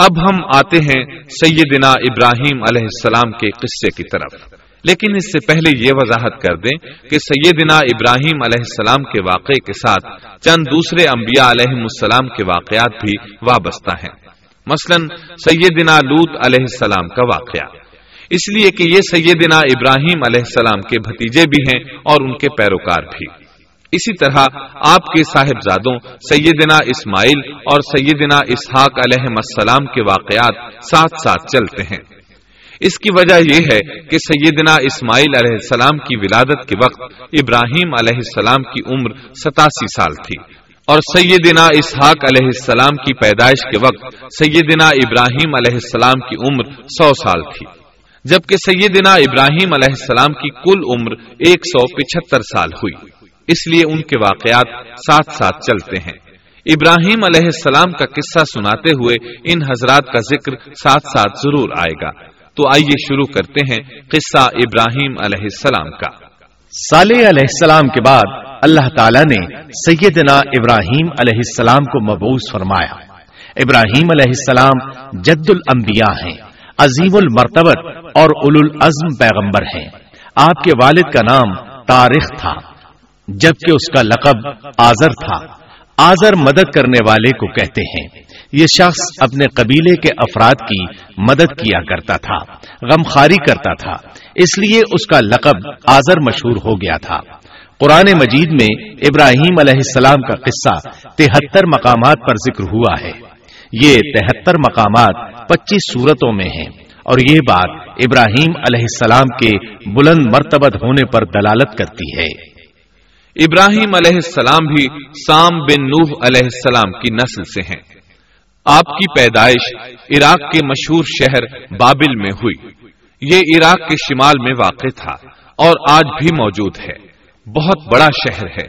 اب ہم آتے ہیں سیدنا ابراہیم علیہ السلام کے قصے کی طرف۔ لیکن اس سے پہلے یہ وضاحت کر دیں کہ سیدنا ابراہیم علیہ السلام کے واقعے کے ساتھ چند دوسرے انبیاء علیہ السلام کے واقعات بھی وابستہ ہیں۔ مثلا سیدنا لوت علیہ السلام کا واقعہ۔ اس لیے کہ یہ سیدنا ابراہیم علیہ السلام کے بھتیجے بھی ہیں اور ان کے پیروکار بھی۔ اسی طرح آپ کے صاحبزادوں، سیدنا اسماعیل اور سیدنا اسحاق علیہ السلام کے واقعات ساتھ ساتھ چلتے ہیں۔ اس کی وجہ یہ ہے کہ سیدنا اسماعیل علیہ السلام کی ولادت کے وقت ابراہیم علیہ السلام کی عمر ستاسی سال تھی اور سیدنا اسحاق علیہ السلام کی پیدائش کے وقت سیدنا ابراہیم علیہ السلام کی عمر سو سال تھی۔ جبکہ سیدنا ابراہیم علیہ السلام کی کل عمر ایک سو پچہتر سال ہوئی۔ اس لیے ان کے واقعات ساتھ ساتھ چلتے ہیں۔ ابراہیم علیہ السلام کا قصہ سناتے ہوئے ان حضرات کا ذکر ساتھ ساتھ ضرور آئے گا۔ تو آئیے شروع کرتے ہیں قصہ ابراہیم علیہ السلام کا۔ صالح علیہ السلام کے بعد اللہ تعالیٰ نے سیدنا ابراہیم علیہ السلام کو مبوس فرمایا۔ ابراہیم علیہ السلام جد الانبیاء ہیں، عظیم المرتبت اور اول العزم پیغمبر ہیں۔ آپ کے والد کا نام تاریخ تھا۔ جبکہ اس کا لقب آزر تھا۔ آزر مدد کرنے والے کو کہتے ہیں۔ یہ شخص اپنے قبیلے کے افراد کی مدد کیا کرتا تھا غم خاری کرتا تھا۔ اس لیے اس کا لقب آزر مشہور ہو گیا تھا۔ قرآن مجید میں ابراہیم علیہ السلام کا قصہ تہتر مقامات پر ذکر ہوا ہے۔ یہ تہتر مقامات پچیس صورتوں میں ہیں۔ اور یہ بات ابراہیم علیہ السلام کے بلند مرتبت ہونے پر دلالت کرتی ہے۔ ابراہیم علیہ السلام بھی سام بن نوح علیہ السلام کی نسل سے ہیں۔ آپ کی پیدائش عراق کے مشہور شہر بابل میں ہوئی۔ یہ عراق کے شمال میں واقع تھا اور آج بھی موجود ہے۔ بہت بڑا شہر ہے۔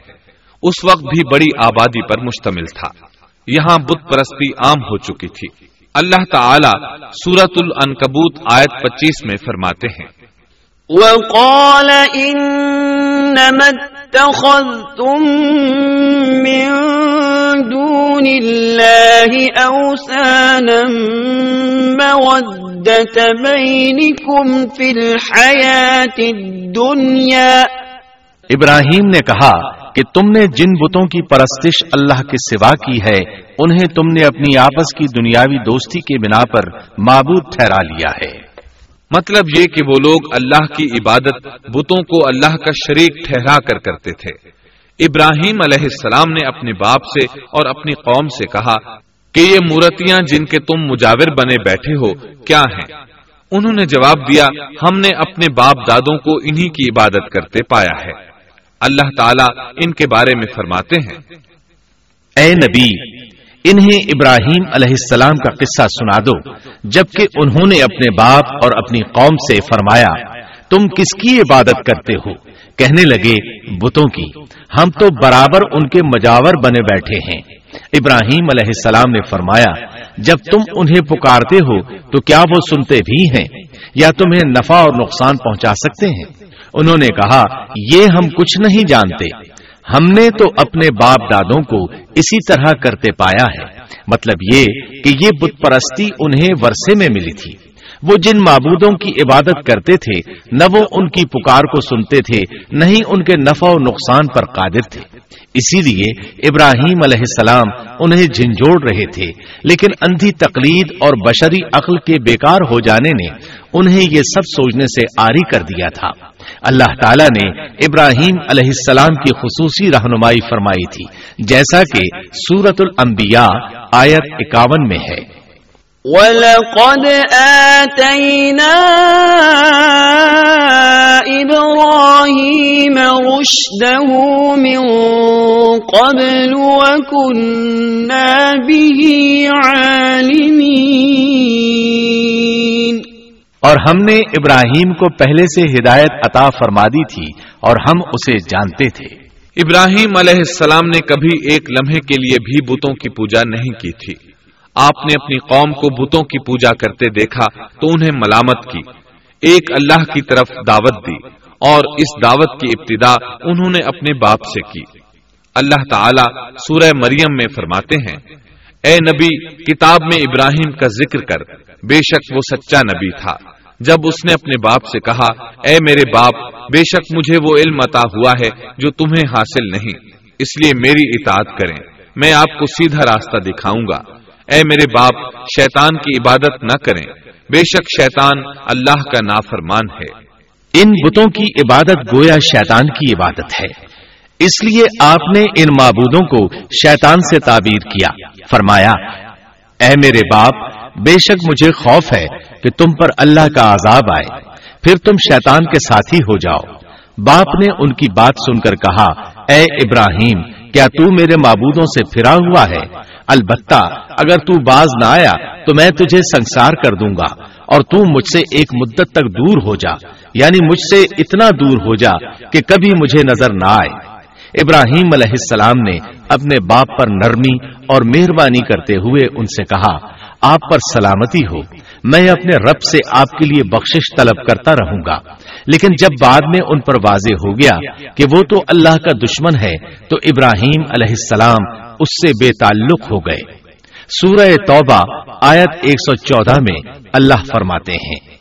اس وقت بھی بڑی آبادی پر مشتمل تھا۔ یہاں بت پرستی عام ہو چکی تھی۔ اللہ تعالی سورت العنکبوت آیت پچیس میں فرماتے ہیں۔ وقال انما اتخذتم من دون الله اوسانا مودة بينكم في الحياة الدنيا. ابراہیم نے کہا کہ تم نے جن بتوں کی پرستش اللہ کے سوا کی ہے، انہیں تم نے اپنی آپس کی دنیاوی دوستی کے بنا پر معبود ٹھہرا لیا ہے۔ مطلب یہ کہ وہ لوگ اللہ کی عبادت بتوں کو اللہ کا شریک ٹھہرا کر کرتے تھے۔ ابراہیم علیہ السلام نے اپنے باپ سے اور اپنی قوم سے کہا کہ یہ مورتیاں جن کے تم مجاور بنے بیٹھے ہو کیا ہیں؟ انہوں نے جواب دیا، ہم نے اپنے باپ دادوں کو انہی کی عبادت کرتے پایا ہے۔ اللہ تعالیٰ ان کے بارے میں فرماتے ہیں۔ اے نبی انہیں ابراہیم علیہ السلام کا قصہ سنا دو، جبکہ انہوں نے اپنے باپ اور اپنی قوم سے فرمایا، تم کس کی عبادت کرتے ہو؟ کہنے لگے، بتوں کی، ہم تو برابر ان کے مجاور بنے بیٹھے ہیں۔ ابراہیم علیہ السلام نے فرمایا، جب تم انہیں پکارتے ہو، تو کیا وہ سنتے بھی ہیں؟ یا تمہیں نفع اور نقصان پہنچا سکتے ہیں؟ انہوں نے کہا، یہ ہم کچھ نہیں جانتے۔ ہم نے تو اپنے باپ دادوں کو اسی طرح کرتے پایا ہے۔ مطلب یہ کہ یہ بت پرستی انہیں ورثے میں ملی تھی۔ وہ جن معبودوں کی عبادت کرتے تھے، نہ وہ ان کی پکار کو سنتے تھے، نہ ہی ان کے نفع و نقصان پر قادر تھے۔ اسی لیے ابراہیم علیہ السلام انہیں جھنجھوڑ رہے تھے، لیکن اندھی تقلید اور بشری عقل کے بیکار ہو جانے نے انہیں یہ سب سوچنے سے آری کر دیا تھا۔ اللہ تعالیٰ نے ابراہیم علیہ السلام کی خصوصی رہنمائی فرمائی تھی، جیسا کہ سورت الانبیاء آیت اکاون میں ہے۔ وَلَقَدْ آتَيْنَا إِبْرَاهِيمَ رُشْدَهُ مِنْ قَبْلُ وَكُنَّا بِهِ عَالِمِينَ اور ہم نے ابراہیم کو پہلے سے ہدایت عطا فرما دی تھی اور ہم اسے جانتے تھے۔ ابراہیم علیہ السلام نے کبھی ایک لمحے کے لیے بھی بتوں کی پوجا نہیں کی تھی۔ آپ نے اپنی قوم کو بتوں کی پوجا کرتے دیکھا تو انہیں ملامت کی۔ ایک اللہ کی طرف دعوت دی اور اس دعوت کی ابتدا انہوں نے اپنے باپ سے کی۔ اللہ تعالی سورہ مریم میں فرماتے ہیں، اے نبی، کتاب میں ابراہیم کا ذکر کر۔ بے شک وہ سچا نبی تھا۔ جب اس نے اپنے باپ سے کہا، اے میرے باپ، بے شک مجھے وہ علم عطا ہوا ہے جو تمہیں حاصل نہیں، اس لیے میری اطاعت کریں۔ میں آپ کو سیدھا راستہ دکھاؤں گا۔ اے میرے باپ، شیطان کی عبادت نہ کریں۔ بے شک شیطان اللہ کا نافرمان ہے۔ ان بتوں کی عبادت گویا شیطان کی عبادت ہے۔ اس لیے آپ نے ان معبودوں کو شیطان سے تعبیر کیا۔ فرمایا، اے میرے باپ بے شک مجھے خوف ہے کہ تم پر اللہ کا عذاب آئے۔ پھر تم شیطان کے ساتھی ہو جاؤ۔ باپ نے ان کی بات سن کر کہا، اے ابراہیم، کیا تو میرے معبودوں سے پھرا ہوا ہے؟ البتہ، اگر تو باز نہ آیا، تو میں تجھے سنسار کر دوں گا، اور تو مجھ سے ایک مدت تک دور ہو جا۔ یعنی مجھ سے اتنا دور ہو جا کہ کبھی مجھے نظر نہ آئے۔ ابراہیم علیہ السلام نے اپنے باپ پر نرمی اور مہربانی کرتے ہوئے ان سے کہا آپ پر سلامتی ہو۔ میں اپنے رب سے آپ کے لیے بخشش طلب کرتا رہوں گا۔ لیکن جب بعد میں ان پر واضح ہو گیا کہ وہ تو اللہ کا دشمن ہے، تو ابراہیم علیہ السلام اس سے بے تعلق ہو گئے۔ سورہ توبہ آیت 114 میں اللہ فرماتے ہیں۔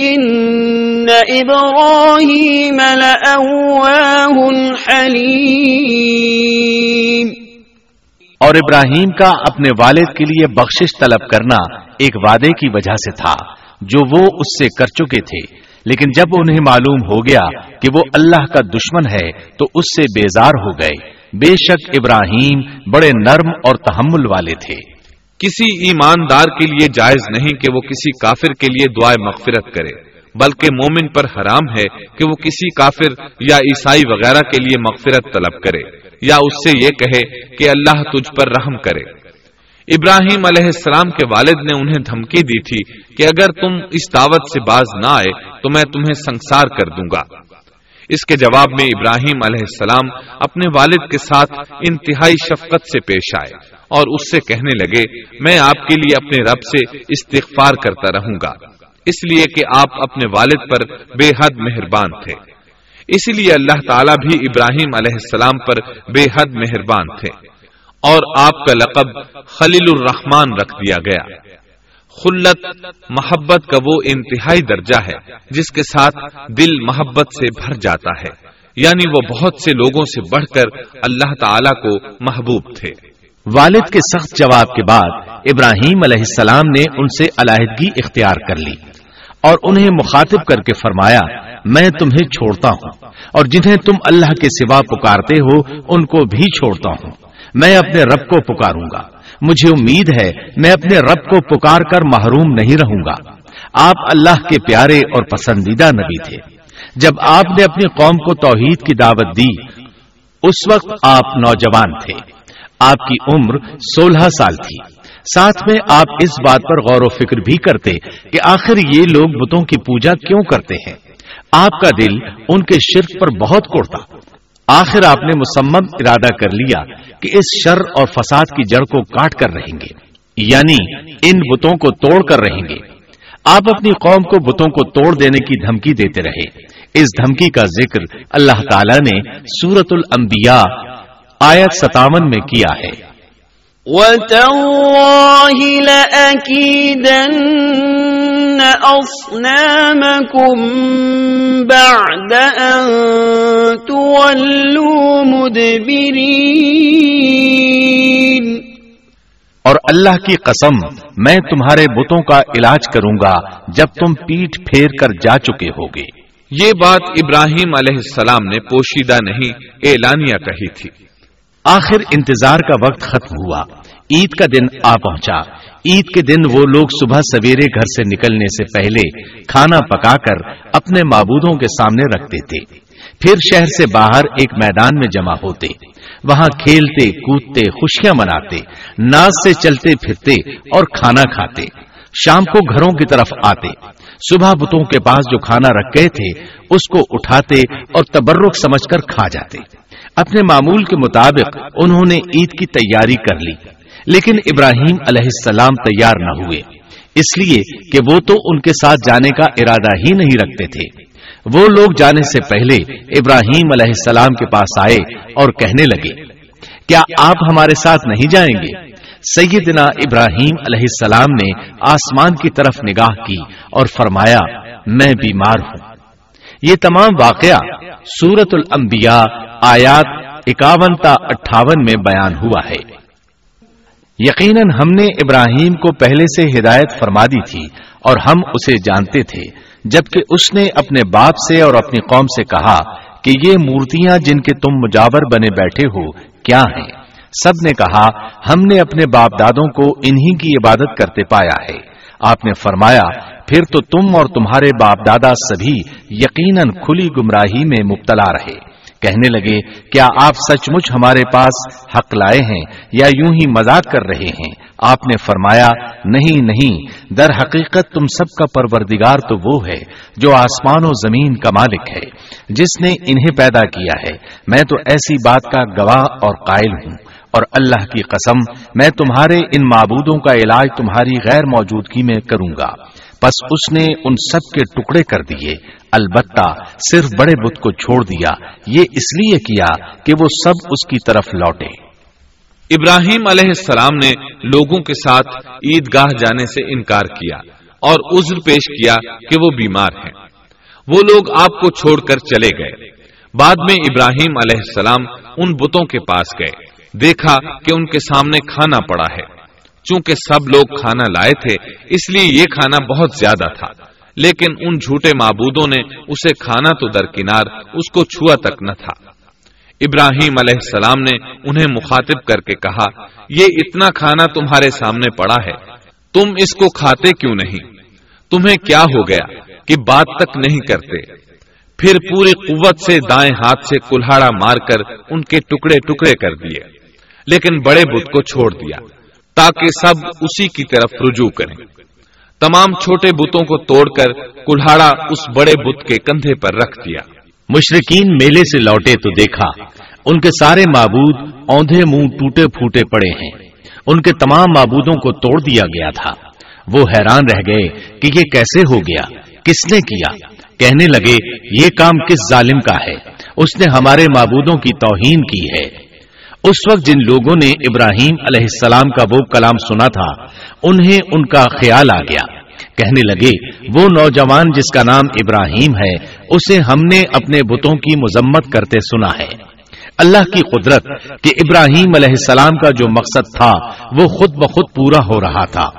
ان ابراہیم حلیم اور ابراہیم کا اپنے والد کے لیے بخشش طلب کرنا ایک وعدے کی وجہ سے تھا، جو وہ اس سے کر چکے تھے۔ لیکن جب انہیں معلوم ہو گیا کہ وہ اللہ کا دشمن ہے، تو اس سے بیزار ہو گئے۔ بے شک ابراہیم بڑے نرم اور تحمل والے تھے۔ کسی ایماندار کے لیے جائز نہیں کہ وہ کسی کافر کے لیے دعائیں مغفرت کرے، بلکہ مومن پر حرام ہے کہ وہ کسی کافر یا عیسائی وغیرہ کے لیے مغفرت طلب کرے، یا اس سے یہ کہے کہ اللہ تجھ پر رحم کرے۔ ابراہیم علیہ السلام کے والد نے انہیں دھمکی دی تھی کہ اگر تم اس دعوت سے باز نہ آئے تو میں تمہیں سنسار کر دوں گا۔ اس کے جواب میں ابراہیم علیہ السلام اپنے والد کے ساتھ انتہائی شفقت سے پیش آئے۔ اور اس سے کہنے لگے، میں آپ کے لیے اپنے رب سے استغفار کرتا رہوں گا۔ اس لیے کہ آپ اپنے والد پر بے حد مہربان تھے۔ اس لیے اللہ تعالیٰ بھی ابراہیم علیہ السلام پر بے حد مہربان تھے۔ اور آپ کا لقب خلیل الرحمان رکھ دیا گیا۔ خلت، محبت کا وہ انتہائی درجہ ہے، جس کے ساتھ دل محبت سے بھر جاتا ہے۔ یعنی وہ بہت سے لوگوں سے بڑھ کر اللہ تعالی کو محبوب تھے۔ والد کے سخت جواب کے بعد ابراہیم علیہ السلام نے ان سے علیحدگی اختیار کر لی اور انہیں مخاطب کر کے فرمایا، میں تمہیں چھوڑتا ہوں اور جنہیں تم اللہ کے سوا پکارتے ہو، ان کو بھی چھوڑتا ہوں۔ میں اپنے رب کو پکاروں گا۔ مجھے امید ہے، میں اپنے رب کو پکار کر محروم نہیں رہوں گا۔ آپ اللہ کے پیارے اور پسندیدہ نبی تھے۔ جب آپ نے اپنی قوم کو توحید کی دعوت دی، اس وقت آپ نوجوان تھے۔ آپ کی عمر سولہ سال تھی۔ ساتھ میں آپ اس بات پر غور و فکر بھی کرتے کہ آخر یہ لوگ بتوں کی پوجا کیوں کرتے ہیں۔ آپ کا دل ان کے شرک پر بہت کوڑتا۔ آخر آپ نے مسمم ارادہ کر لیا کہ اس شر اور فساد کی جڑ کو کاٹ کر رہیں گے۔ یعنی ان بتوں کو توڑ کر رہیں گے۔ آپ اپنی قوم کو بتوں کو توڑ دینے کی دھمکی دیتے رہے۔ اس دھمکی کا ذکر اللہ تعالی نے سورت الانبیاء آیت ستاون میں کیا ہے۔ وَتَاللَّهِ لَأَكِيدَنَّ أَصْنَامَكُمْ بَعْدَ أَن تُوَلُّوا مُدْبِرِينَ۔ اور اللہ کی قسم میں تمہارے بتوں کا علاج کروں گا جب تم پیٹ پھیر کر جا چکے ہوگے۔ یہ بات ابراہیم علیہ السلام نے پوشیدہ نہیں اعلانیہ کہی تھی۔ آخر انتظار کا وقت ختم ہوا۔ عید کا دن آ پہنچا۔ عید کے دن وہ لوگ صبح سویرے گھر سے نکلنے سے پہلے کھانا پکا کر اپنے معبودوں کے سامنے رکھتے تھے۔ پھر شہر سے باہر ایک میدان میں جمع ہوتے۔ وہاں کھیلتے، کودتے، خوشیاں مناتے، ناز سے چلتے پھرتے اور کھانا کھاتے۔ شام کو گھروں کی طرف آتے۔ صبح بتوں کے پاس جو کھانا رکھ گئے تھے، اس کو اٹھاتے اور تبرک سمجھ کر کھا جاتے۔ اپنے معمول کے مطابق انہوں نے عید کی تیاری کر لی، لیکن ابراہیم علیہ السلام تیار نہ ہوئے۔ اس لیے کہ وہ تو ان کے ساتھ جانے کا ارادہ ہی نہیں رکھتے تھے۔ وہ لوگ جانے سے پہلے ابراہیم علیہ السلام کے پاس آئے اور کہنے لگے، کیا آپ ہمارے ساتھ نہیں جائیں گے؟ سیدنا ابراہیم علیہ السلام نے آسمان کی طرف نگاہ کی اور فرمایا، میں بیمار ہوں۔ یہ تمام واقعہ سورت الانبیاء آیات اکاون تا اٹھاون میں بیان ہوا ہے۔ یقیناً ہم نے ابراہیم کو پہلے سے ہدایت فرما دی تھی اور ہم اسے جانتے تھے، جبکہ اس نے اپنے باپ سے اور اپنی قوم سے کہا کہ یہ مورتیاں جن کے تم مجاور بنے بیٹھے ہو کیا ہیں؟ سب نے کہا، ہم نے اپنے باپ دادوں کو انہی کی عبادت کرتے پایا ہے۔ آپ نے فرمایا پھر تو تم اور تمہارے باپ دادا سبھی یقیناً کھلی گمراہی میں مبتلا رہے۔ کہنے لگے، کیا آپ سچ مچ ہمارے پاس حق لائے ہیں یا یوں ہی مزاق کر رہے ہیں؟ آپ نے فرمایا، نہیں نہیں، در حقیقت تم سب کا پروردگار تو وہ ہے جو آسمان و زمین کا مالک ہے، جس نے انہیں پیدا کیا ہے۔ میں تو ایسی بات کا گواہ اور قائل ہوں۔ اور اللہ کی قسم، میں تمہارے ان معبودوں کا علاج تمہاری غیر موجودگی میں کروں گا۔ بس اس نے ان سب کے ٹکڑے کر دیے۔ البتہ صرف بڑے بت کو چھوڑ دیا۔ یہ اس لیے کیا کہ وہ سب اس کی طرف لوٹے ابراہیم علیہ السلام نے لوگوں کے ساتھ عید گاہ جانے سے انکار کیا اور عذر پیش کیا کہ وہ بیمار ہیں۔ وہ لوگ آپ کو چھوڑ کر چلے گئے۔ بعد میں ابراہیم علیہ السلام ان بتوں کے پاس گئے۔ دیکھا کہ ان کے سامنے کھانا پڑا ہے۔ چونکہ سب لوگ کھانا لائے تھے، اس لیے یہ کھانا بہت زیادہ تھا۔ لیکن ان جھوٹے معبودوں نے اسے کھانا تو درکنار، اس کو چھوا تک نہ تھا۔ ابراہیم علیہ السلام نے انہیں مخاطب کر کے کہا، یہ اتنا کھانا تمہارے سامنے پڑا ہے، تم اس کو کھاتے کیوں نہیں؟ تمہیں کیا ہو گیا کہ بات تک نہیں کرتے؟ پھر پوری قوت سے دائیں ہاتھ سے کلاڑا مار کر ان کے ٹکڑے ٹکڑے کر دیے، لیکن بڑے بت کو چھوڑ دیا۔ تاکہ سب اسی کی طرف رجوع کریں۔ تمام چھوٹے بتوں کو توڑ کر کلاڑا اس بڑے بت کے کندھے پر رکھ دیا۔ مشرقین میلے سے لوٹے تو دیکھا۔ ان کے سارے معبود اوندے منہ ٹوٹے پھوٹے پڑے ہیں۔ ان کے تمام معبودوں کو توڑ دیا گیا تھا۔ وہ حیران رہ گئے کہ یہ کیسے ہو گیا؟ کس نے کیا؟ کہنے لگے، یہ کام کس ظالم کا ہے؟ اس نے ہمارے معبودوں کی توہین کی ہے۔ اس وقت جن لوگوں نے ابراہیم علیہ السلام کا وہ کلام سنا تھا، انہیں ان کا خیال آ گیا۔ کہنے لگے، وہ نوجوان جس کا نام ابراہیم ہے، اسے ہم نے اپنے بتوں کی مذمت کرتے سنا ہے۔ اللہ کی قدرت کہ ابراہیم علیہ السلام کا جو مقصد تھا، وہ خود بخود پورا ہو رہا تھا۔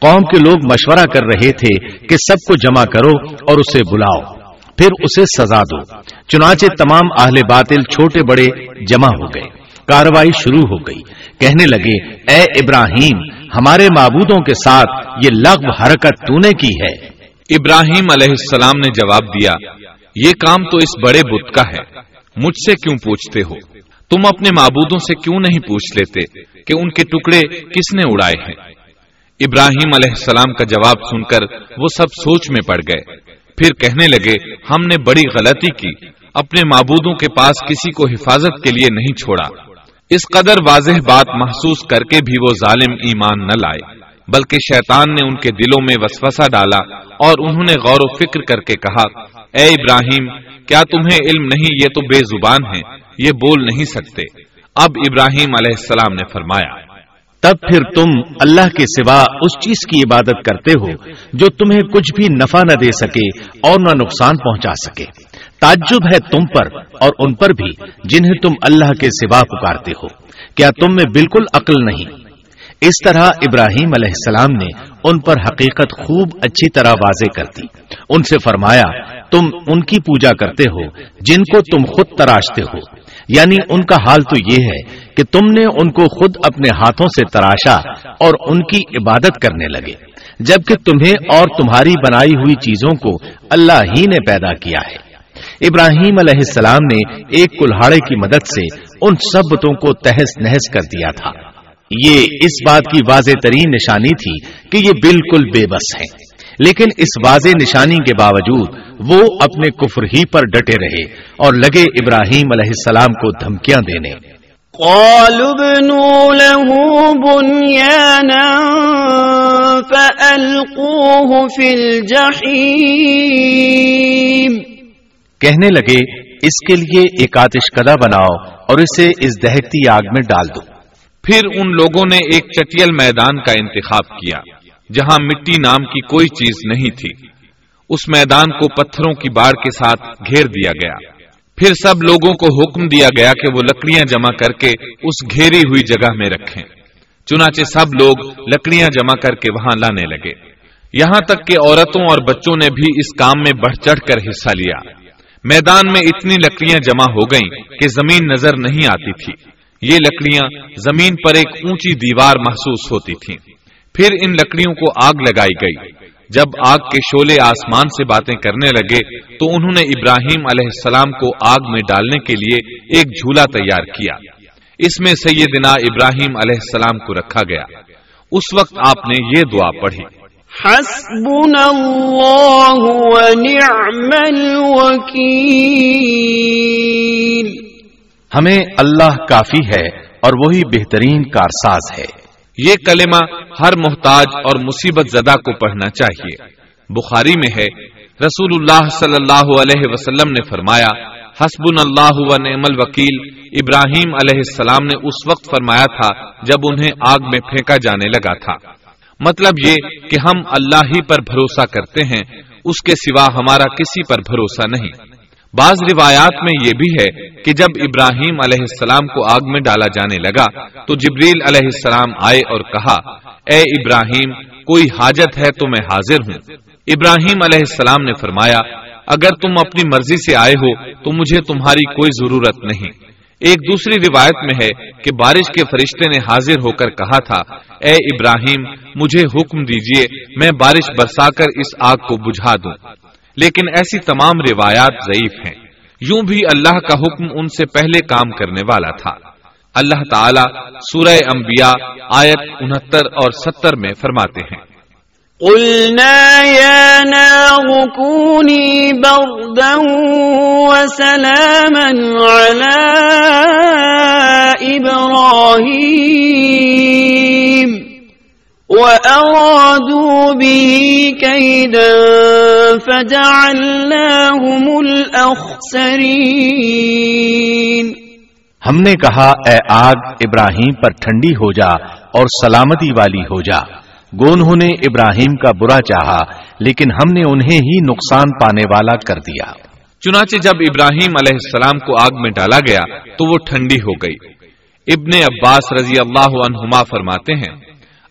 قوم کے لوگ مشورہ کر رہے تھے کہ سب کو جمع کرو اور اسے بلاؤ، پھر اسے سزا دو۔ چنانچہ تمام اہل باطل چھوٹے بڑے جمع ہو گئے۔ کاروائی شروع ہو گئی۔ کہنے لگے، اے ابراہیم، ہمارے معبودوں کے ساتھ یہ لغو حرکت تو نے کی ہے۔ ابراہیم علیہ السلام نے جواب دیا، یہ کام تو اس بڑے بت کا ہے، مجھ سے کیوں پوچھتے ہو؟ تم اپنے معبودوں سے کیوں نہیں پوچھ لیتے کہ ان کے ٹکڑے کس نے اڑائے ہیں؟ ابراہیم علیہ السلام کا جواب سن کر وہ سب سوچ میں پڑ گئے۔ پھر کہنے لگے، ہم نے بڑی غلطی کی، اپنے معبودوں کے پاس کسی کو حفاظت کے لیے نہیں چھوڑا۔ اس قدر واضح بات محسوس کر کے بھی وہ ظالم ایمان نہ لائے، بلکہ شیطان نے ان کے دلوں میں وسوسہ ڈالا اور انہوں نے غور و فکر کر کے کہا، اے ابراہیم، کیا تمہیں علم نہیں یہ تو بے زبان ہے، یہ بول نہیں سکتے۔ اب ابراہیم علیہ السلام نے فرمایا، تب پھر تم اللہ کے سوا اس چیز کی عبادت کرتے ہو جو تمہیں کچھ بھی نفع نہ دے سکے اور نہ نقصان پہنچا سکے۔ تعجب ہے تم پر اور ان پر بھی جنہیں تم اللہ کے سوا پکارتے ہو۔ کیا تم میں بالکل عقل نہیں؟ اس طرح ابراہیم علیہ السلام نے ان پر حقیقت خوب اچھی طرح واضح کر دی۔ ان سے فرمایا، تم ان کی پوجا کرتے ہو، جن کو تم خود تراشتے ہو۔ یعنی ان کا حال تو یہ ہے کہ تم نے ان کو خود اپنے ہاتھوں سے تراشا اور ان کی عبادت کرنے لگے۔ جبکہ تمہیں اور تمہاری بنائی ہوئی چیزوں کو اللہ ہی نے پیدا کیا ہے۔ ابراہیم علیہ السلام نے ایک کلاڑے کی مدد سے ان سب بتوں کو تہس نہس کر دیا تھا۔ یہ اس بات کی واضح ترین نشانی تھی کہ یہ بالکل بے بس ہیں۔ لیکن اس واضح نشانی کے باوجود وہ اپنے کفر ہی پر ڈٹے رہے اور لگے ابراہیم علیہ السلام کو دھمکیاں دینے۔ قالوا ابنوا له بنيانا فألقوه في الجحيم۔ کہنے لگے، اس کے لیے ایک آتش کدا بناؤ اور اسے اس دہتی آگ میں ڈال دو. پھر ان لوگوں نے ایک چٹیل میدان کا انتخاب کیا، جہاں مٹی نام کی کوئی چیز نہیں تھی۔ اس میدان کو پتھروں کی باڑ کے ساتھ گھیر دیا گیا۔ پھر سب لوگوں کو حکم دیا گیا کہ وہ لکڑیاں جمع کر کے اس گھیری ہوئی جگہ میں رکھیں۔ چنانچہ سب لوگ لکڑیاں جمع کر کے وہاں لانے لگے۔ یہاں تک کہ عورتوں اور بچوں نے بھی اس کام میں بڑھ چڑھ کر حصہ لیا۔ میدان میں اتنی لکڑیاں جمع ہو گئیں کہ زمین نظر نہیں آتی تھی۔ یہ لکڑیاں زمین پر ایک اونچی دیوار محسوس ہوتی تھیں۔ پھر ان لکڑیوں کو آگ لگائی گئی۔ جب آگ کے شولے آسمان سے باتیں کرنے لگے تو انہوں نے ابراہیم علیہ السلام کو آگ میں ڈالنے کے لیے ایک جھولا تیار کیا۔ اس میں سیدنا ابراہیم علیہ السلام کو رکھا گیا۔ اس وقت آپ نے یہ دعا پڑھی۔ حسبنا اللہ ونعم الوکیل ہمیں اللہ کافی ہے اور وہی بہترین کارساز ہے۔ یہ کلمہ ہر محتاج اور مصیبت زدہ کو پڑھنا چاہیے۔ بخاری میں ہے رسول اللہ صلی اللہ علیہ وسلم نے فرمایا حسب اللہ و نعم الوکیل۔ ابراہیم علیہ السلام نے اس وقت فرمایا تھا جب انہیں آگ میں پھینکا جانے لگا تھا۔ مطلب یہ کہ ہم اللہ ہی پر بھروسہ کرتے ہیں، اس کے سوا ہمارا کسی پر بھروسہ نہیں۔ بعض روایات میں یہ بھی ہے کہ جب ابراہیم علیہ السلام کو آگ میں ڈالا جانے لگا، تو جبریل علیہ السلام آئے اور کہا، اے ابراہیم، کوئی حاجت ہے تو میں حاضر ہوں۔ ابراہیم علیہ السلام نے فرمایا، اگر تم اپنی مرضی سے آئے ہو، تو مجھے تمہاری کوئی ضرورت نہیں۔ ایک دوسری روایت میں ہے کہ بارش کے فرشتے نے حاضر ہو کر کہا تھا، اے ابراہیم، مجھے حکم دیجیے، میں بارش برسا کر اس آگ کو بجھا دوں۔ لیکن ایسی تمام روایات ضعیف ہیں۔ یوں بھی اللہ کا حکم ان سے پہلے کام کرنے والا تھا۔ اللہ تعالی سورہ انبیاء آیت انہتر اور ستر میں فرماتے ہیں۔ قلنا يا نار كوني بردا وسلاما على إبراهيم. وأرادوا به كيدا فجعلناهم الأخسرين. ہم نے کہا، اے آگ ابراہیم پر ٹھنڈی ہو جا اور سلامتی والی ہو جا۔ گونہوں نے ابراہیم کا برا چاہا، لیکن ہم نے انہیں ہی نقصان پانے والا کر دیا۔ چنانچہ جب ابراہیم علیہ السلام کو آگ میں ڈالا گیا، تو وہ ٹھنڈی ہو گئی۔ ابن عباس رضی اللہ عنہما فرماتے ہیں،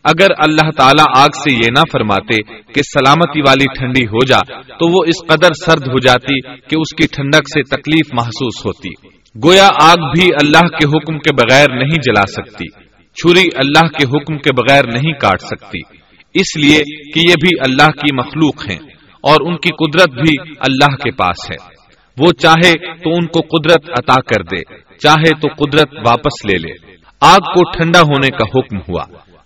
اگر اللہ تعالیٰ آگ سے یہ نہ فرماتے کہ سلامتی والی ٹھنڈی ہو جا، تو وہ اس قدر سرد ہو جاتی کہ اس کی ٹھنڈک سے تکلیف محسوس ہوتی۔ گویا آگ بھی اللہ کے حکم کے بغیر نہیں جلا سکتی۔ چھری اللہ کے حکم کے بغیر نہیں کاٹ سکتی۔ اس لیے کہ یہ بھی اللہ کی مخلوق ہیں اور ان کی قدرت بھی اللہ کے پاس ہے۔ وہ چاہے تو ان کو قدرت عطا کر دے، چاہے تو قدرت واپس لے لے۔ آگ کو ٹھنڈا ہونے کا حکم ہوا،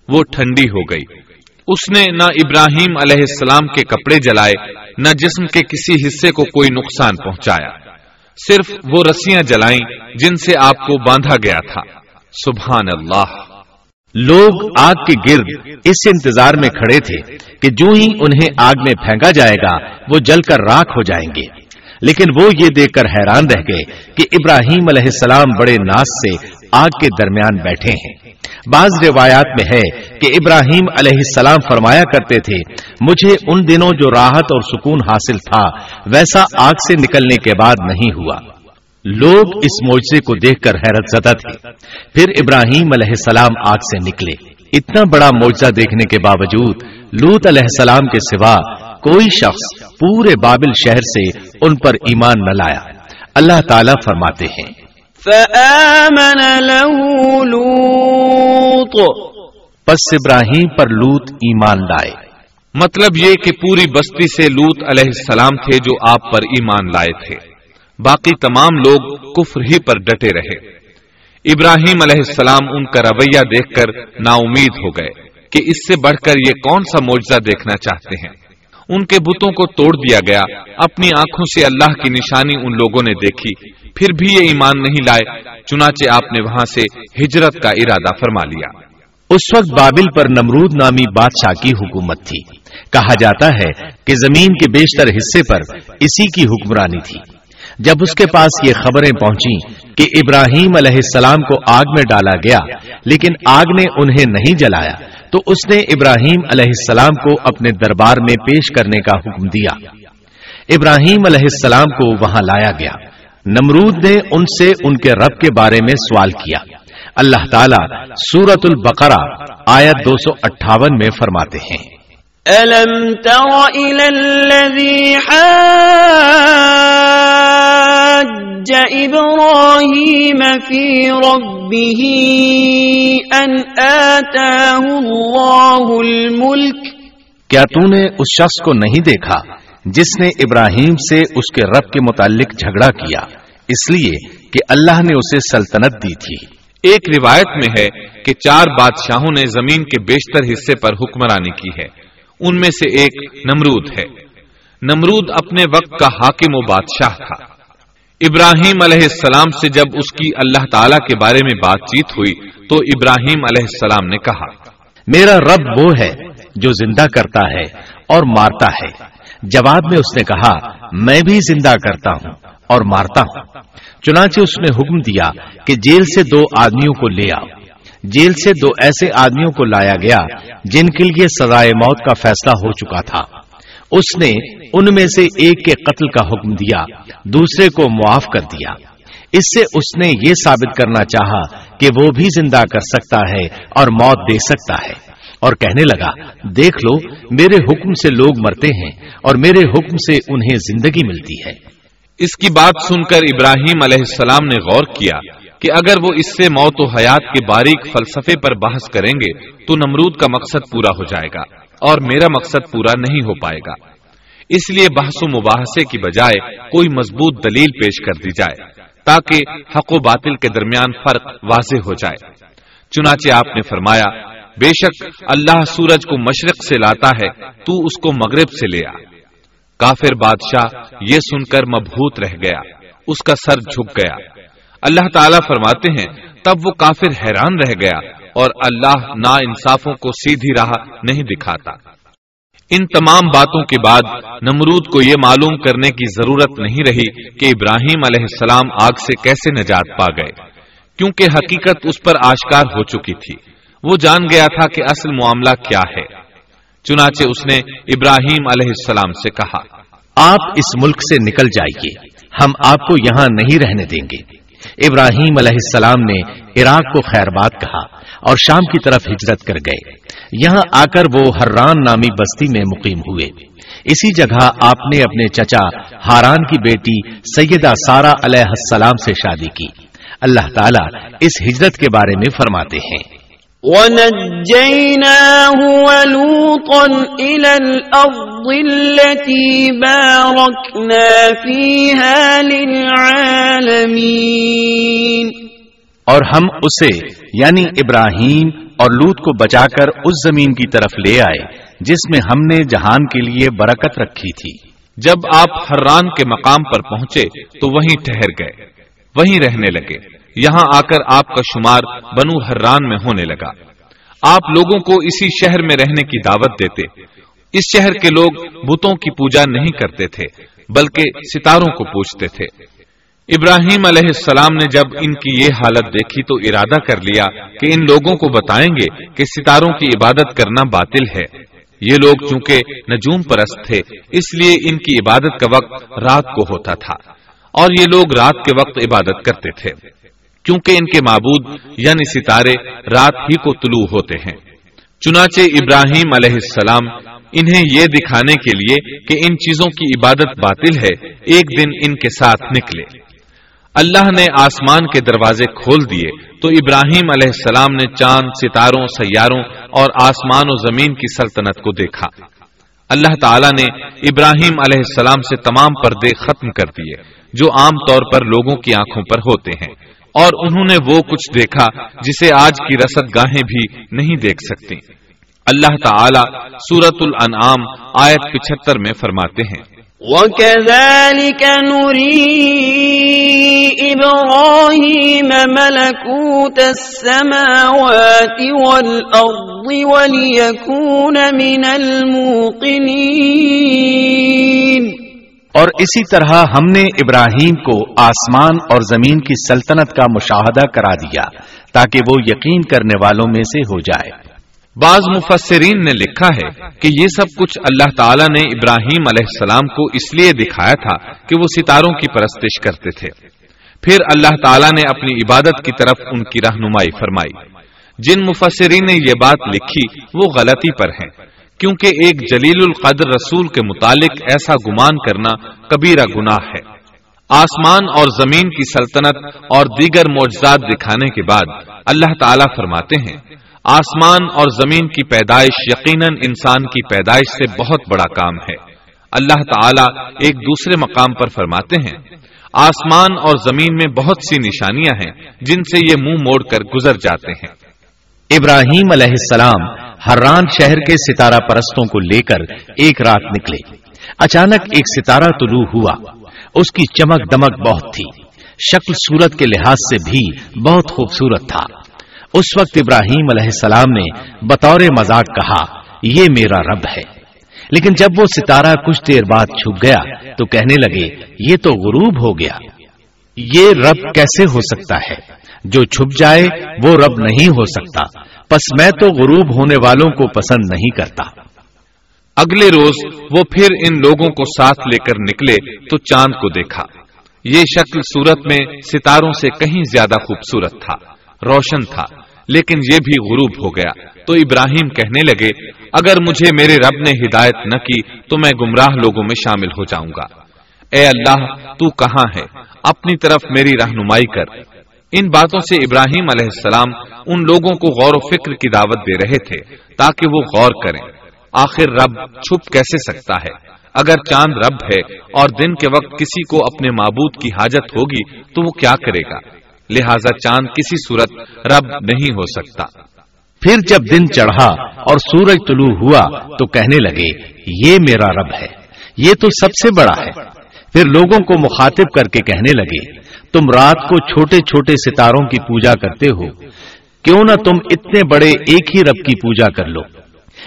وہ ٹھنڈی ہو گئی۔ اس نے نہ ابراہیم علیہ السلام کے کپڑے جلائے، نہ جسم کے کسی حصے کو کوئی نقصان پہنچایا۔ صرف وہ رسیاں جلائیں جن سے آپ کو باندھا گیا تھا۔ سبحان اللہ۔ لوگ آگ کے گرد اس انتظار میں کھڑے تھے کہ جو ہی انہیں آگ میں پھینکا جائے گا، وہ جل کر راکھ ہو جائیں گے۔ لیکن وہ یہ دیکھ کر حیران رہ گئے کہ ابراہیم علیہ السلام بڑے ناس سے آگ کے درمیان بیٹھے ہیں۔ بعض روایات میں ہے کہ ابراہیم علیہ السلام فرمایا کرتے تھے، مجھے ان دنوں جو راحت اور سکون حاصل تھا، ویسا آگ سے نکلنے کے بعد نہیں ہوا۔ لوگ اس معجزے کو دیکھ کر حیرت زدہ تھے۔ پھر ابراہیم علیہ السلام آگ سے نکلے۔ اتنا بڑا معجزہ دیکھنے کے باوجود لوت علیہ السلام کے سوا کوئی شخص پورے بابل شہر سے ان پر ایمان نہ لایا۔ اللہ تعالیٰ فرماتے ہیں۔ فآمن له لوط۔ پس ابراہیم پر لوت ایمان لائے۔ مطلب یہ کہ پوری بستی سے لوت علیہ السلام تھے جو آپ پر ایمان لائے تھے۔ باقی تمام لوگ کفر ہی پر ڈٹے رہے۔ ابراہیم علیہ السلام ان کا رویہ دیکھ کر نا امید ہو گئے کہ اس سے بڑھ کر یہ کون سا معجزہ دیکھنا چاہتے ہیں۔ ان کے بتوں کو توڑ دیا گیا، اپنی آنکھوں سے اللہ کی نشانی ان لوگوں نے دیکھی، پھر بھی یہ ایمان نہیں لائے، چنانچہ آپ نے وہاں سے ہجرت کا ارادہ فرما لیا۔ اس وقت بابل پر نمرود نامی بادشاہ کی حکومت تھی۔ کہا جاتا ہے کہ زمین کے بیشتر حصے پر اسی کی حکمرانی تھی۔ جب اس کے پاس یہ خبریں پہنچی کہ ابراہیم علیہ السلام کو آگ میں ڈالا گیا، لیکن آگ نے انہیں نہیں جلایا، تو اس نے ابراہیم علیہ السلام کو اپنے دربار میں پیش کرنے کا حکم دیا۔ ابراہیم علیہ السلام کو وہاں لایا گیا۔ نمرود نے ان سے ان کے رب کے بارے میں سوال کیا۔ اللہ تعالیٰ سورت البقرہ آیت دو سو اٹھاون میں فرماتے ہیں۔ ألم تر إلى الذي حاج إبراهيم في ربه أن آتاه الله الملك. کیا تو نے اس شخص کو نہیں دیکھا جس نے ابراہیم سے اس کے رب کے متعلق جھگڑا کیا؟ اس لیے کہ اللہ نے اسے سلطنت دی تھی۔ ایک روایت میں ہے کہ چار بادشاہوں نے زمین کے بیشتر حصے پر حکمرانی کی ہے۔ ان میں سے ایک نمرود ہے۔ نمرود اپنے وقت کا حاکم و بادشاہ تھا۔ ابراہیم علیہ السلام سے جب اس کی اللہ تعالی کے بارے میں بات چیت ہوئی، تو ابراہیم علیہ السلام نے کہا، میرا رب وہ ہے جو زندہ کرتا ہے اور مارتا ہے۔ جواب میں اس نے کہا، میں بھی زندہ کرتا ہوں اور مارتا ہوں۔ چنانچہ اس نے حکم دیا کہ جیل سے دو آدمیوں کو لے آؤ۔ جیل سے دو ایسے آدمیوں کو لایا گیا جن کے لیے سزائے موت کا فیصلہ ہو چکا تھا۔ اس نے ان میں سے ایک کے قتل کا حکم دیا، دوسرے کو معاف کر دیا۔ اس سے اس نے یہ ثابت کرنا چاہا کہ وہ بھی زندہ کر سکتا ہے اور موت دے سکتا ہے۔ اور کہنے لگا، دیکھ لو، میرے حکم سے لوگ مرتے ہیں اور میرے حکم سے انہیں زندگی ملتی ہے۔ اس کی بات سن کر ابراہیم علیہ السلام نے غور کیا کہ اگر وہ اس سے موت و حیات کے باریک فلسفے پر بحث کریں گے، تو نمرود کا مقصد پورا ہو جائے گا اور میرا مقصد پورا نہیں ہو پائے گا۔ اس لیے بحث و مباحثے کی بجائے کوئی مضبوط دلیل پیش کر دی جائے، تاکہ حق و باطل کے درمیان فرق واضح ہو جائے۔ چنانچہ آپ نے فرمایا، بے شک اللہ سورج کو مشرق سے لاتا ہے، تو اس کو مغرب سے لے آ۔ کافر بادشاہ یہ سن کر مبہوت رہ گیا، اس کا سر جھک گیا۔ اللہ تعالیٰ فرماتے ہیں، تب وہ کافر حیران رہ گیا اور اللہ نا انصافوں کو سیدھی راہ نہیں دکھاتا۔ ان تمام باتوں کے بعد نمرود کو یہ معلوم کرنے کی ضرورت نہیں رہی کہ ابراہیم علیہ السلام آگ سے کیسے نجات پا گئے۔ کیونکہ حقیقت اس پر آشکار ہو چکی تھی۔ وہ جان گیا تھا کہ اصل معاملہ کیا ہے۔ چنانچہ اس نے ابراہیم علیہ السلام سے کہا، آپ اس ملک سے نکل جائیے۔ ہم آپ کو یہاں نہیں رہنے دیں گے۔ ابراہیم علیہ السلام نے عراق کو خیر بات کہا اور شام کی طرف ہجرت کر گئے۔ یہاں آ کر وہ ہرران نامی بستی میں مقیم ہوئے۔ اسی جگہ آپ نے اپنے چچا ہاران کی بیٹی سیدہ سارا علیہ السلام سے شادی کی۔ اللہ تعالیٰ اس ہجرت کے بارے میں فرماتے ہیں۔ ونجيناه ولوطا إلى الأرض التي باركنا فيها للعالمين اور ہم اسے یعنی ابراہیم اور لوت کو بچا کر اس زمین کی طرف لے آئے، جس میں ہم نے جہان کے لیے برکت رکھی تھی۔ جب آپ حران کے مقام پر پہنچے، تو وہیں ٹھہر گئے، وہیں رہنے لگے۔ یہاں آ کر آپ کا شمار بنو حران میں ہونے لگا۔ آپ لوگوں کو اسی شہر میں رہنے کی دعوت دیتے۔ اس شہر کے لوگ بتوں کی پوجا نہیں کرتے تھے، بلکہ ستاروں کو پوچھتے تھے۔ ابراہیم علیہ السلام نے جب ان کی یہ حالت دیکھی تو ارادہ کر لیا کہ ان لوگوں کو بتائیں گے کہ ستاروں کی عبادت کرنا باطل ہے۔ یہ لوگ چونکہ نجوم پرست تھے، اس لیے ان کی عبادت کا وقت رات کو ہوتا تھا۔ اور یہ لوگ رات کے وقت عبادت کرتے تھے۔ کیونکہ ان کے معبود یعنی ستارے رات ہی کو طلوع ہوتے ہیں۔ چنانچہ ابراہیم علیہ السلام انہیں یہ دکھانے کے لیے کہ ان چیزوں کی عبادت باطل ہے، ایک دن ان کے ساتھ نکلے۔ اللہ نے آسمان کے دروازے کھول دیے، تو ابراہیم علیہ السلام نے چاند، ستاروں، سیاروں اور آسمان و زمین کی سلطنت کو دیکھا۔ اللہ تعالیٰ نے ابراہیم علیہ السلام سے تمام پردے ختم کر دیے، جو عام طور پر لوگوں کی آنکھوں پر ہوتے ہیں۔ اور انہوں نے وہ کچھ دیکھا جسے آج کی رسد گاہیں بھی نہیں دیکھ سکتی اللہ تعالی سورت الانعام آیت پچہتر میں فرماتے ہیں۔ وَكَذَلِكَ نُرِي إِبْرَاهِيمَ مَلَكُوتَ السَّمَاوَاتِ وَالْأَرْضِ وَلِيَكُونَ مِنَ الْمُوقِنِينَ۔ اور اسی طرح ہم نے ابراہیم کو آسمان اور زمین کی سلطنت کا مشاہدہ کرا دیا تاکہ وہ یقین کرنے والوں میں سے ہو جائے۔ بعض مفسرین نے لکھا ہے کہ یہ سب کچھ اللہ تعالیٰ نے ابراہیم علیہ السلام کو اس لیے دکھایا تھا کہ وہ ستاروں کی پرستش کرتے تھے۔ پھر اللہ تعالیٰ نے اپنی عبادت کی طرف ان کی رہنمائی فرمائی۔ جن مفسرین نے یہ بات لکھی وہ غلطی پر ہیں۔ کیونکہ ایک جلیل القدر رسول کے متعلق ایسا گمان کرنا کبیرہ گناہ ہے۔ آسمان اور زمین کی سلطنت اور دیگر معجزات دکھانے کے بعد اللہ تعالیٰ فرماتے ہیں، آسمان اور زمین کی پیدائش یقیناً انسان کی پیدائش سے بہت بڑا کام ہے۔ اللہ تعالیٰ ایک دوسرے مقام پر فرماتے ہیں، آسمان اور زمین میں بہت سی نشانیاں ہیں جن سے یہ منہ موڑ کر گزر جاتے ہیں۔ ابراہیم علیہ السلام حران شہر کے ستارہ پرستوں کو لے کر ایک رات نکلے۔ اچانک ایک ستارہ طلوع ہوا۔ اس کی چمک دمک بہت تھی۔ شکل صورت کے لحاظ سے بھی بہت خوبصورت تھا۔ اس وقت ابراہیم علیہ السلام نے بطور مزاق کہا، یہ میرا رب ہے۔ لیکن جب وہ ستارہ کچھ دیر بعد چھپ گیا تو کہنے لگے، یہ تو غروب ہو گیا۔ یہ رب کیسے ہو سکتا ہے؟ جو چھپ جائے وہ رب نہیں ہو سکتا۔ پس میں تو غروب ہونے والوں کو پسند نہیں کرتا۔ اگلے روز وہ پھر ان لوگوں کو ساتھ لے کر نکلے تو چاند کو دیکھا۔ یہ شکل صورت میں ستاروں سے کہیں زیادہ خوبصورت تھا، روشن تھا، لیکن یہ بھی غروب ہو گیا۔ تو ابراہیم کہنے لگے، اگر مجھے میرے رب نے ہدایت نہ کی تو میں گمراہ لوگوں میں شامل ہو جاؤں گا۔ اے اللہ، تو کہاں ہے؟ اپنی طرف میری رہنمائی کر۔ ان باتوں سے ابراہیم علیہ السلام ان لوگوں کو غور و فکر کی دعوت دے رہے تھے تاکہ وہ غور کریں۔ آخر رب چھپ کیسے سکتا ہے؟ اگر چاند رب ہے اور دن کے وقت کسی کو اپنے معبود کی حاجت ہوگی تو وہ کیا کرے گا؟ لہذا چاند کسی صورت رب نہیں ہو سکتا۔ پھر جب دن چڑھا اور سورج طلوع ہوا تو کہنے لگے، یہ میرا رب ہے، یہ تو سب سے بڑا ہے۔ پھر لوگوں کو مخاطب کر کے کہنے لگے تم رات کو چھوٹے چھوٹے ستاروں کی پوجا کرتے ہو، کیوں نہ تم اتنے بڑے ایک ہی رب کی پوجا کر لو۔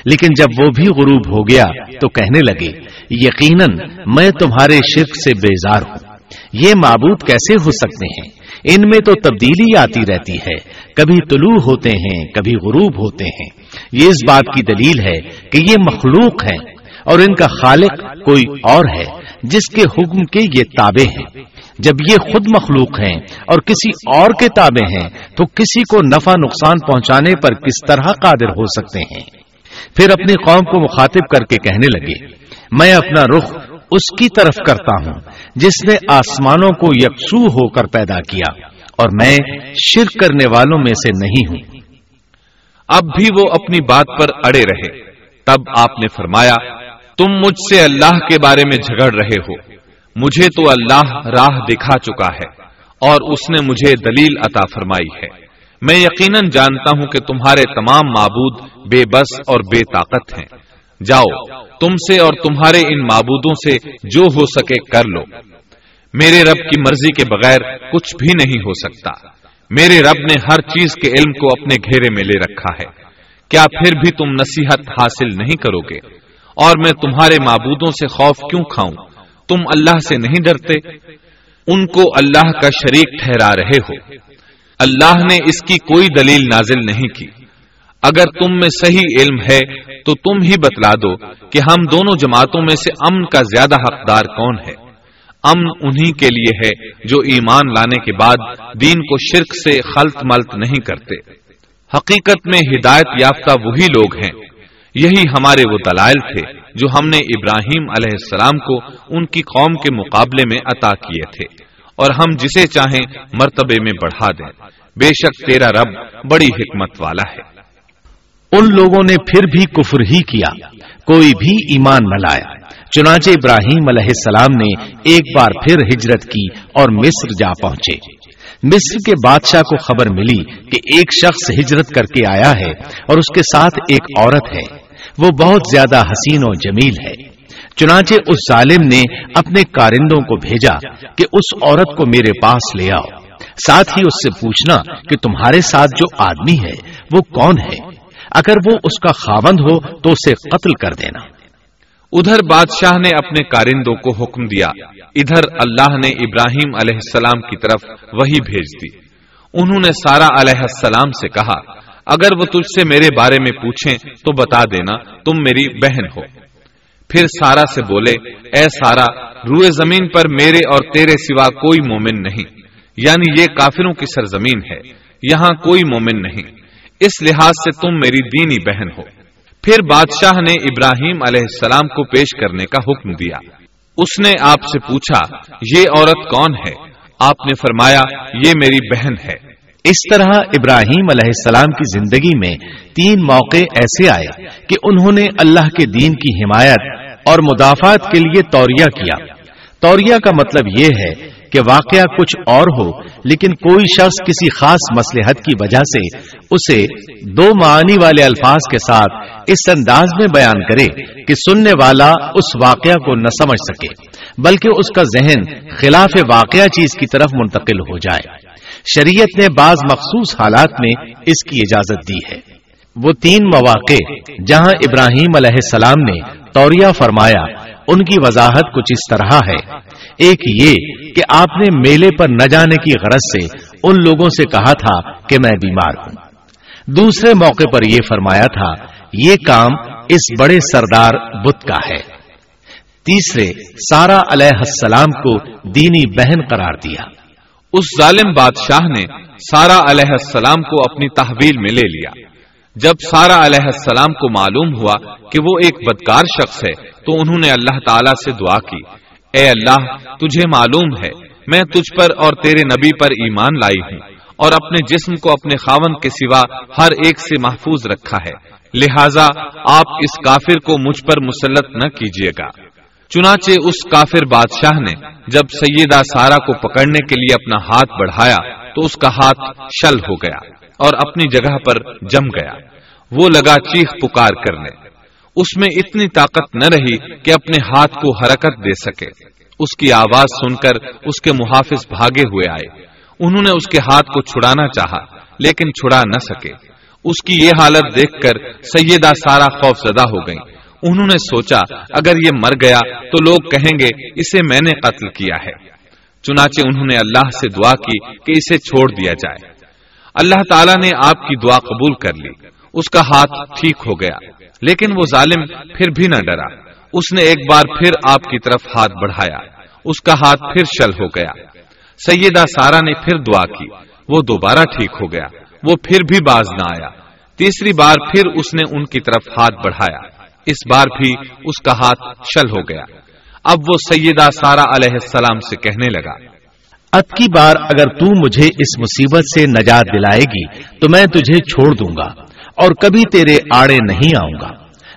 لیکن جب وہ بھی غروب ہو گیا تو کہنے لگے، یقیناً میں تمہارے شرک سے بیزار ہوں۔ یہ معبود کیسے ہو سکتے ہیں؟ ان میں تو تبدیلی آتی رہتی ہے۔ کبھی طلوع ہوتے ہیں، کبھی غروب ہوتے ہیں۔ یہ اس بات کی دلیل ہے کہ یہ مخلوق ہیں اور ان کا خالق کوئی اور ہے، جس کے حکم کے یہ تابع ہیں۔ جب یہ خود مخلوق ہیں اور کسی اور کے تابع ہیں، تو کسی کو نفع نقصان پہنچانے پر کس طرح قادر ہو سکتے ہیں؟ پھر اپنی قوم کو مخاطب کر کے کہنے لگے، میں اپنا رخ اس کی طرف کرتا ہوں، جس نے آسمانوں کو یکسو ہو کر پیدا کیا، اور میں شرک کرنے والوں میں سے نہیں ہوں۔ اب بھی وہ اپنی بات پر اڑے رہے۔ تب آپ نے فرمایا، تم مجھ سے اللہ کے بارے میں جھگڑ رہے ہو۔ مجھے تو اللہ راہ دکھا چکا ہے اور اس نے مجھے دلیل عطا فرمائی ہے۔ میں یقیناً جانتا ہوں کہ تمہارے تمام معبود بے بس اور بے طاقت ہیں۔ جاؤ، تم سے اور تمہارے ان معبودوں سے جو ہو سکے کر لو۔ میرے رب کی مرضی کے بغیر کچھ بھی نہیں ہو سکتا۔ میرے رب نے ہر چیز کے علم کو اپنے گھیرے میں لے رکھا ہے۔ کیا پھر بھی تم نصیحت حاصل نہیں کرو گے؟ اور میں تمہارے معبودوں سے خوف کیوں کھاؤں؟ تم اللہ سے نہیں ڈرتے، ان کو اللہ کا شریک ٹھہرا رہے ہو۔ اللہ نے اس کی کوئی دلیل نازل نہیں کی۔ اگر تم میں صحیح علم ہے، تو تم ہی بتلا دو کہ ہم دونوں جماعتوں میں سے امن کا زیادہ حقدار کون ہے۔ امن انہی کے لیے ہے جو ایمان لانے کے بعد دین کو شرک سے خلط ملت نہیں کرتے۔ حقیقت میں ہدایت یافتہ وہی لوگ ہیں۔ یہی ہمارے وہ دلائل تھے۔ جو ہم نے ابراہیم علیہ السلام کو ان کی قوم کے مقابلے میں عطا کیے تھے۔ اور ہم جسے چاہیں مرتبے میں بڑھا دیں۔ بے شک تیرا رب بڑی حکمت والا ہے۔ ان لوگوں نے پھر بھی کفر ہی کیا۔ کوئی بھی ایمان نہ لایا چنانچہ ابراہیم علیہ السلام نے ایک بار پھر ہجرت کی اور مصر جا پہنچے۔ مصر کے بادشاہ کو خبر ملی کہ ایک شخص ہجرت کر کے آیا ہے اور اس کے ساتھ ایک عورت ہے۔ وہ بہت زیادہ حسین و جمیل ہے۔ چنانچہ اس ظالم نے اپنے کارندوں کو بھیجا کہ اس عورت کو میرے پاس لے آؤ۔ ساتھ ہی اس سے پوچھنا کہ تمہارے ساتھ جو آدمی ہے، وہ کون ہے؟ اگر وہ اس کا خاوند ہو تو اسے قتل کر دینا۔ ادھر بادشاہ نے اپنے کارندوں کو حکم دیا۔ ادھر اللہ نے ابراہیم علیہ السلام کی طرف وہی بھیج دی۔ انہوں نے سارا علیہ السلام سے کہا اگر وہ تجھ سے میرے بارے میں پوچھیں تو بتا دینا تم میری بہن ہو۔ پھر سارا سے بولے، اے سارا، روئے زمین پر میرے اور تیرے سوا کوئی مومن نہیں۔ یعنی یہ کافروں کی سرزمین ہے، یہاں کوئی مومن نہیں۔ اس لحاظ سے تم میری دینی بہن ہو۔ پھر بادشاہ نے ابراہیم علیہ السلام کو پیش کرنے کا حکم دیا۔ اس نے آپ سے پوچھا، یہ عورت کون ہے؟ آپ نے فرمایا، یہ میری بہن ہے۔ اس طرح ابراہیم علیہ السلام کی زندگی میں تین موقع ایسے آئے کہ انہوں نے اللہ کے دین کی حمایت اور مدافعت کے لیے توریا کیا۔ توریا کا مطلب یہ ہے کہ واقعہ کچھ اور ہو، لیکن کوئی شخص کسی خاص مسلحت کی وجہ سے اسے دو معنی والے الفاظ کے ساتھ اس انداز میں بیان کرے کہ سننے والا اس واقعہ کو نہ سمجھ سکے، بلکہ اس کا ذہن خلاف واقعہ چیز کی طرف منتقل ہو جائے۔ شریعت نے بعض مخصوص حالات میں اس کی اجازت دی ہے۔ وہ تین مواقع جہاں ابراہیم علیہ السلام نے توریا فرمایا، ان کی وضاحت کچھ اس طرح ہے۔ ایک یہ کہ آپ نے میلے پر نہ جانے کی غرض سے ان لوگوں سے کہا تھا کہ میں بیمار ہوں۔ دوسرے موقع پر یہ فرمایا تھا، یہ کام اس بڑے سردار بت کا ہے۔ تیسرے سارا علیہ السلام کو دینی بہن قرار دیا۔ اس ظالم بادشاہ نے سارا علیہ السلام کو اپنی تحویل میں لے لیا۔ جب سارا علیہ السلام کو معلوم ہوا کہ وہ ایک بدکار شخص ہے، تو انہوں نے اللہ تعالی سے دعا کی، اے اللہ، تجھے معلوم ہے، میں تجھ پر اور تیرے نبی پر ایمان لائی ہوں اور اپنے جسم کو اپنے خاون کے سوا ہر ایک سے محفوظ رکھا ہے۔ لہذا، آپ اس کافر کو مجھ پر مسلط نہ کیجیے گا۔ چنانچہ اس کافر بادشاہ نے جب سیدہ سارا کو پکڑنے کے لیے اپنا ہاتھ بڑھایا تو اس کا ہاتھ شل ہو گیا اور اپنی جگہ پر جم گیا۔ وہ لگا چیخ پکار کرنے۔ اس میں اتنی طاقت نہ رہی کہ اپنے ہاتھ کو حرکت دے سکے۔ اس کی آواز سن کر اس کے محافظ بھاگے ہوئے آئے۔ انہوں نے اس کے ہاتھ کو چھڑانا چاہا، لیکن چھڑا نہ سکے۔ اس کی یہ حالت دیکھ کر سیدہ سارا خوف زدہ ہو گئی انہوں نے سوچا، اگر یہ مر گیا تو لوگ کہیں گے، اسے میں نے قتل کیا ہے۔ چنانچہ انہوں نے اللہ سے دعا کی کہ اسے چھوڑ دیا جائے۔ اللہ تعالیٰ نے آپ کی دعا قبول کر لی۔ اس کا ہاتھ ٹھیک ہو گیا۔ لیکن وہ ظالم پھر بھی نہ ڈرا۔ اس نے ایک بار پھر آپ کی طرف ہاتھ بڑھایا۔ اس کا ہاتھ پھر شل ہو گیا۔ سیدہ سارا نے پھر دعا کی۔ وہ دوبارہ ٹھیک ہو گیا۔ وہ پھر بھی باز نہ آیا۔ تیسری بار پھر اس نے ان کی طرف ہاتھ بڑھایا۔ اس بار بھی اس کا ہاتھ شل ہو گیا۔ اب وہ سیدہ سارا علیہ السلام سے کہنے لگا، اب کی بار اگر تو مجھے اس مصیبت سے نجات دلائے گی، تو میں تجھے چھوڑ دوں گا اور کبھی تیرے آڑے نہیں آؤں گا۔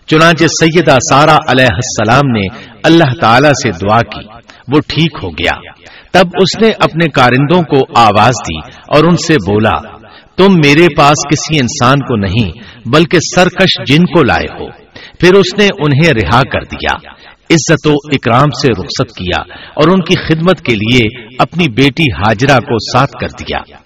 چنانچہ سیدہ سارا علیہ السلام نے اللہ تعالی سے دعا کی، وہ ٹھیک ہو گیا۔ تب اس نے اپنے کارندوں کو آواز دی اور ان سے بولا، تم میرے پاس کسی انسان کو نہیں، بلکہ سرکش جن کو لائے ہو۔ پھر اس نے انہیں رہا کر دیا۔ عزت و اکرام سے رخصت کیا اور ان کی خدمت کے لیے اپنی بیٹی ہاجرہ کو ساتھ کر دیا۔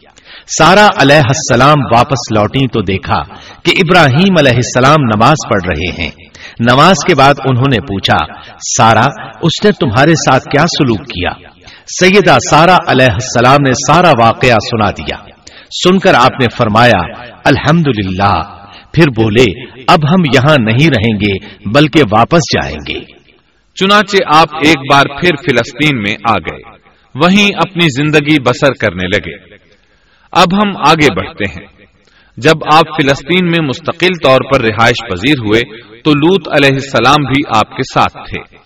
سارا علیہ السلام واپس لوٹی تو دیکھا کہ ابراہیم علیہ السلام نماز پڑھ رہے ہیں۔ نماز کے بعد انہوں نے پوچھا سارا اس نے تمہارے ساتھ کیا سلوک کیا؟ سیدہ سارا علیہ السلام نے سارا واقعہ سنا دیا۔ سن کر آپ نے فرمایا الحمد پھر بولے، اب ہم یہاں نہیں رہیں گے، بلکہ واپس جائیں گے۔ چنانچہ آپ ایک بار پھر فلسطین میں آ گئے۔ وہیں اپنی زندگی بسر کرنے لگے۔ اب ہم آگے بڑھتے ہیں۔ جب آپ فلسطین میں مستقل طور پر رہائش پذیر ہوئے، تو لوت علیہ السلام بھی آپ کے ساتھ تھے۔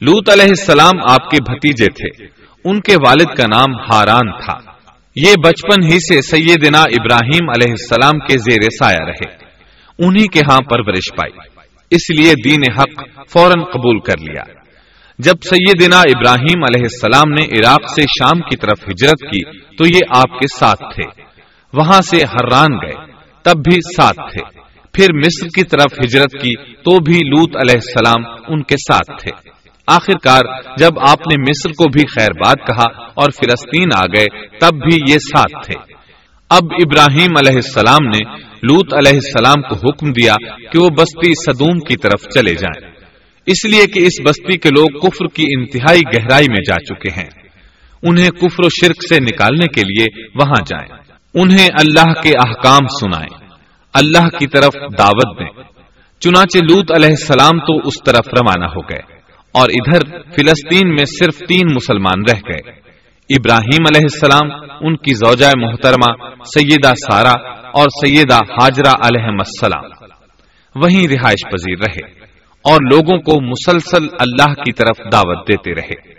لوت علیہ السلام آپ کے بھتیجے تھے۔ ان کے والد کا نام ہاران تھا۔ یہ بچپن ہی سے سیدنا ابراہیم علیہ السلام کے زیر سایہ رہے۔ انہی کے ہاں پرورش پائی۔ اس لیے دین حق فوراً قبول کر لیا۔ جب سیدنا ابراہیم علیہ السلام نے عراق سے شام کی طرف ہجرت کی، تو یہ آپ کے ساتھ تھے۔ وہاں سے حران گئے، تب بھی ساتھ تھے۔ پھر مصر کی طرف ہجرت کی، تو بھی لوت علیہ السلام ان کے ساتھ تھے۔ آخر کار جب آپ نے مصر کو بھی خیر بات کہا اور فلسطین آ گئے، تب بھی یہ ساتھ تھے۔ اب ابراہیم علیہ السلام نے لوت علیہ السلام کو حکم دیا کہ وہ بستی صدوم کی طرف چلے جائیں۔ اس لیے کہ اس بستی کے لوگ کفر کی انتہائی گہرائی میں جا چکے ہیں۔ انہیں کفر و شرک سے نکالنے کے لیے وہاں جائیں۔ انہیں اللہ کے احکام سنائیں۔ اللہ کی طرف دعوت دیں۔ چنانچہ لوت علیہ السلام تو اس طرف روانہ ہو گئے اور ادھر فلسطین میں صرف تین مسلمان رہ گئے۔ ابراہیم علیہ السلام، ان کی زوجہ محترمہ سیدہ سارا اور سیدہ حاجرہ علیہ السلام وہیں رہائش پذیر رہے اور لوگوں کو مسلسل اللہ کی طرف دعوت دیتے رہے۔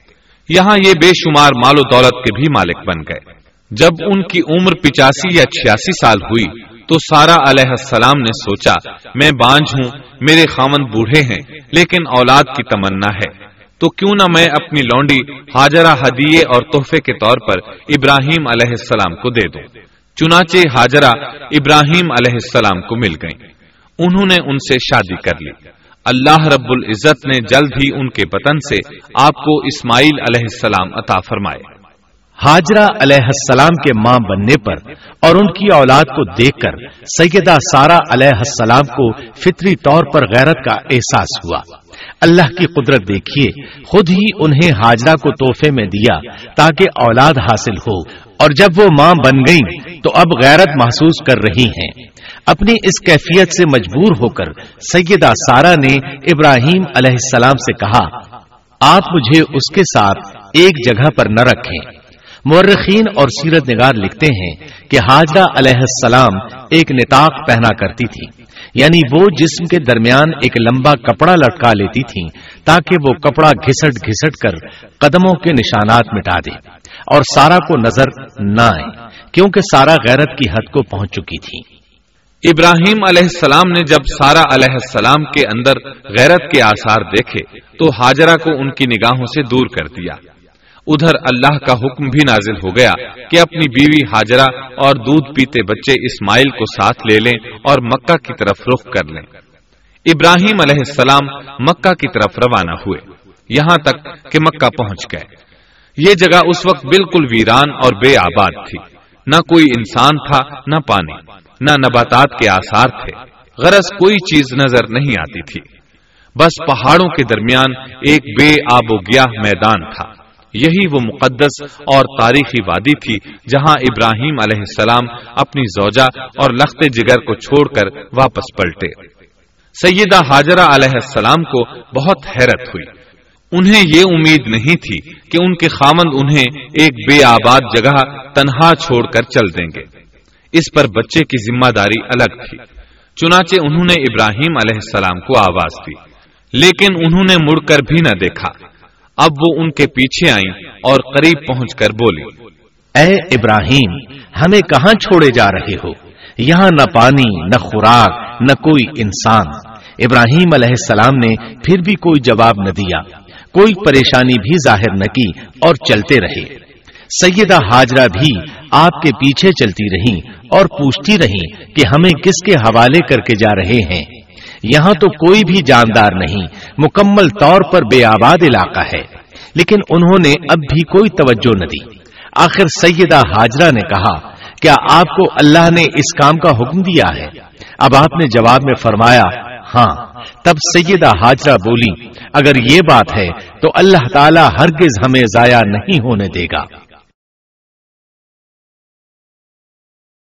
یہاں یہ بے شمار مال و دولت کے بھی مالک بن گئے۔ جب ان کی عمر پچاسی یا چھیاسی سال ہوئی تو سارا علیہ السلام نے سوچا، میں بانج ہوں، میرے خامن بوڑھے ہیں، لیکن اولاد کی تمنا ہے۔ تو کیوں نہ میں اپنی لونڈی حاجرہ ہدیے اور تحفے کے طور پر ابراہیم علیہ السلام کو دے دوں۔ چنانچہ حاجرہ ابراہیم علیہ السلام کو مل گئیں۔ انہوں نے ان سے شادی کر لی۔ اللہ رب العزت نے جلد ہی ان کے بطن سے آپ کو اسماعیل علیہ السلام عطا فرمائے۔ حاجرہ علیہ السلام کے ماں بننے پر اور ان کی اولاد کو دیکھ کر سیدہ سارا علیہ السلام کو فطری طور پر غیرت کا احساس ہوا۔ اللہ کی قدرت دیکھیے، خود ہی انہیں حاجرہ کو تحفے میں دیا تاکہ اولاد حاصل ہو۔ اور جب وہ ماں بن گئیں تو اب غیرت محسوس کر رہی ہیں۔ اپنی اس کیفیت سے مجبور ہو کر سیدہ سارا نے ابراہیم علیہ السلام سے کہا، آپ مجھے اس کے ساتھ ایک جگہ پر نہ رکھیں۔ مورخین اور سیرت نگار لکھتے ہیں کہ حاجرہ علیہ السلام ایک نتاق پہنا کرتی تھی۔ یعنی وہ جسم کے درمیان ایک لمبا کپڑا لٹکا لیتی تھی تاکہ وہ کپڑا گھسٹ گھسٹ کر قدموں کے نشانات مٹا دے اور سارا کو نظر نہ آئے، کیونکہ سارا غیرت کی حد کو پہنچ چکی تھی ابراہیم علیہ السلام نے جب سارا علیہ السلام کے اندر غیرت کے آثار دیکھے، تو حاجرہ کو ان کی نگاہوں سے دور کر دیا۔ ادھر اللہ کا حکم بھی نازل ہو گیا کہ اپنی بیوی حاجرہ اور دودھ پیتے بچے اسماعیل کو ساتھ لے لیں اور مکہ کی طرف رخ کر لیں۔ ابراہیم علیہ السلام مکہ کی طرف روانہ ہوئے۔ یہاں تک کہ مکہ پہنچ گئے۔ یہ جگہ اس وقت بالکل ویران اور بے آباد تھی۔ نہ کوئی انسان تھا، نہ پانی، نہ نباتات کے آثار تھے۔ غرض کوئی چیز نظر نہیں آتی تھی۔ بس پہاڑوں کے درمیان ایک بے آب و گیاہ میدان تھا۔ یہی وہ مقدس اور تاریخی وادی تھی جہاں ابراہیم علیہ السلام اپنی زوجہ اور لخت جگر کو چھوڑ کر واپس پلٹے۔ سیدہ حاجرہ علیہ السلام کو بہت حیرت ہوئی۔ انہیں یہ امید نہیں تھی کہ ان کے خامند انہیں ایک بے آباد جگہ تنہا چھوڑ کر چل دیں گے۔ اس پر بچے کی ذمہ داری الگ تھی۔ چنانچہ انہوں نے ابراہیم علیہ السلام کو آواز دی، لیکن انہوں نے مڑ کر بھی نہ دیکھا۔ اب وہ ان کے پیچھے آئیں اور قریب پہنچ کر بولی اے ابراہیم، ہمیں کہاں چھوڑے جا رہے ہو؟ یہاں نہ پانی، نہ خوراک، نہ کوئی انسان. ابراہیم علیہ السلام نے پھر بھی کوئی جواب نہ دیا، کوئی پریشانی بھی ظاہر نہ کی اور چلتے رہے۔ سیدہ حاجرہ بھی آپ کے پیچھے چلتی رہی اور پوچھتی رہی کہ ہمیں کس کے حوالے کر کے جا رہے ہیں۔ یہاں تو کوئی بھی جاندار نہیں، مکمل طور پر بے آباد علاقہ ہے۔ لیکن انہوں نے اب بھی کوئی توجہ نہ دی۔ آخر سیدہ حاجرہ نے کہا، کیا آپ کو اللہ نے اس کام کا حکم دیا ہے؟ اب آپ نے جواب میں فرمایا ہاں۔ تب سیدہ حاجرہ بولی، اگر یہ بات ہے تو اللہ تعالی ہرگز ہمیں ضائع نہیں ہونے دے گا۔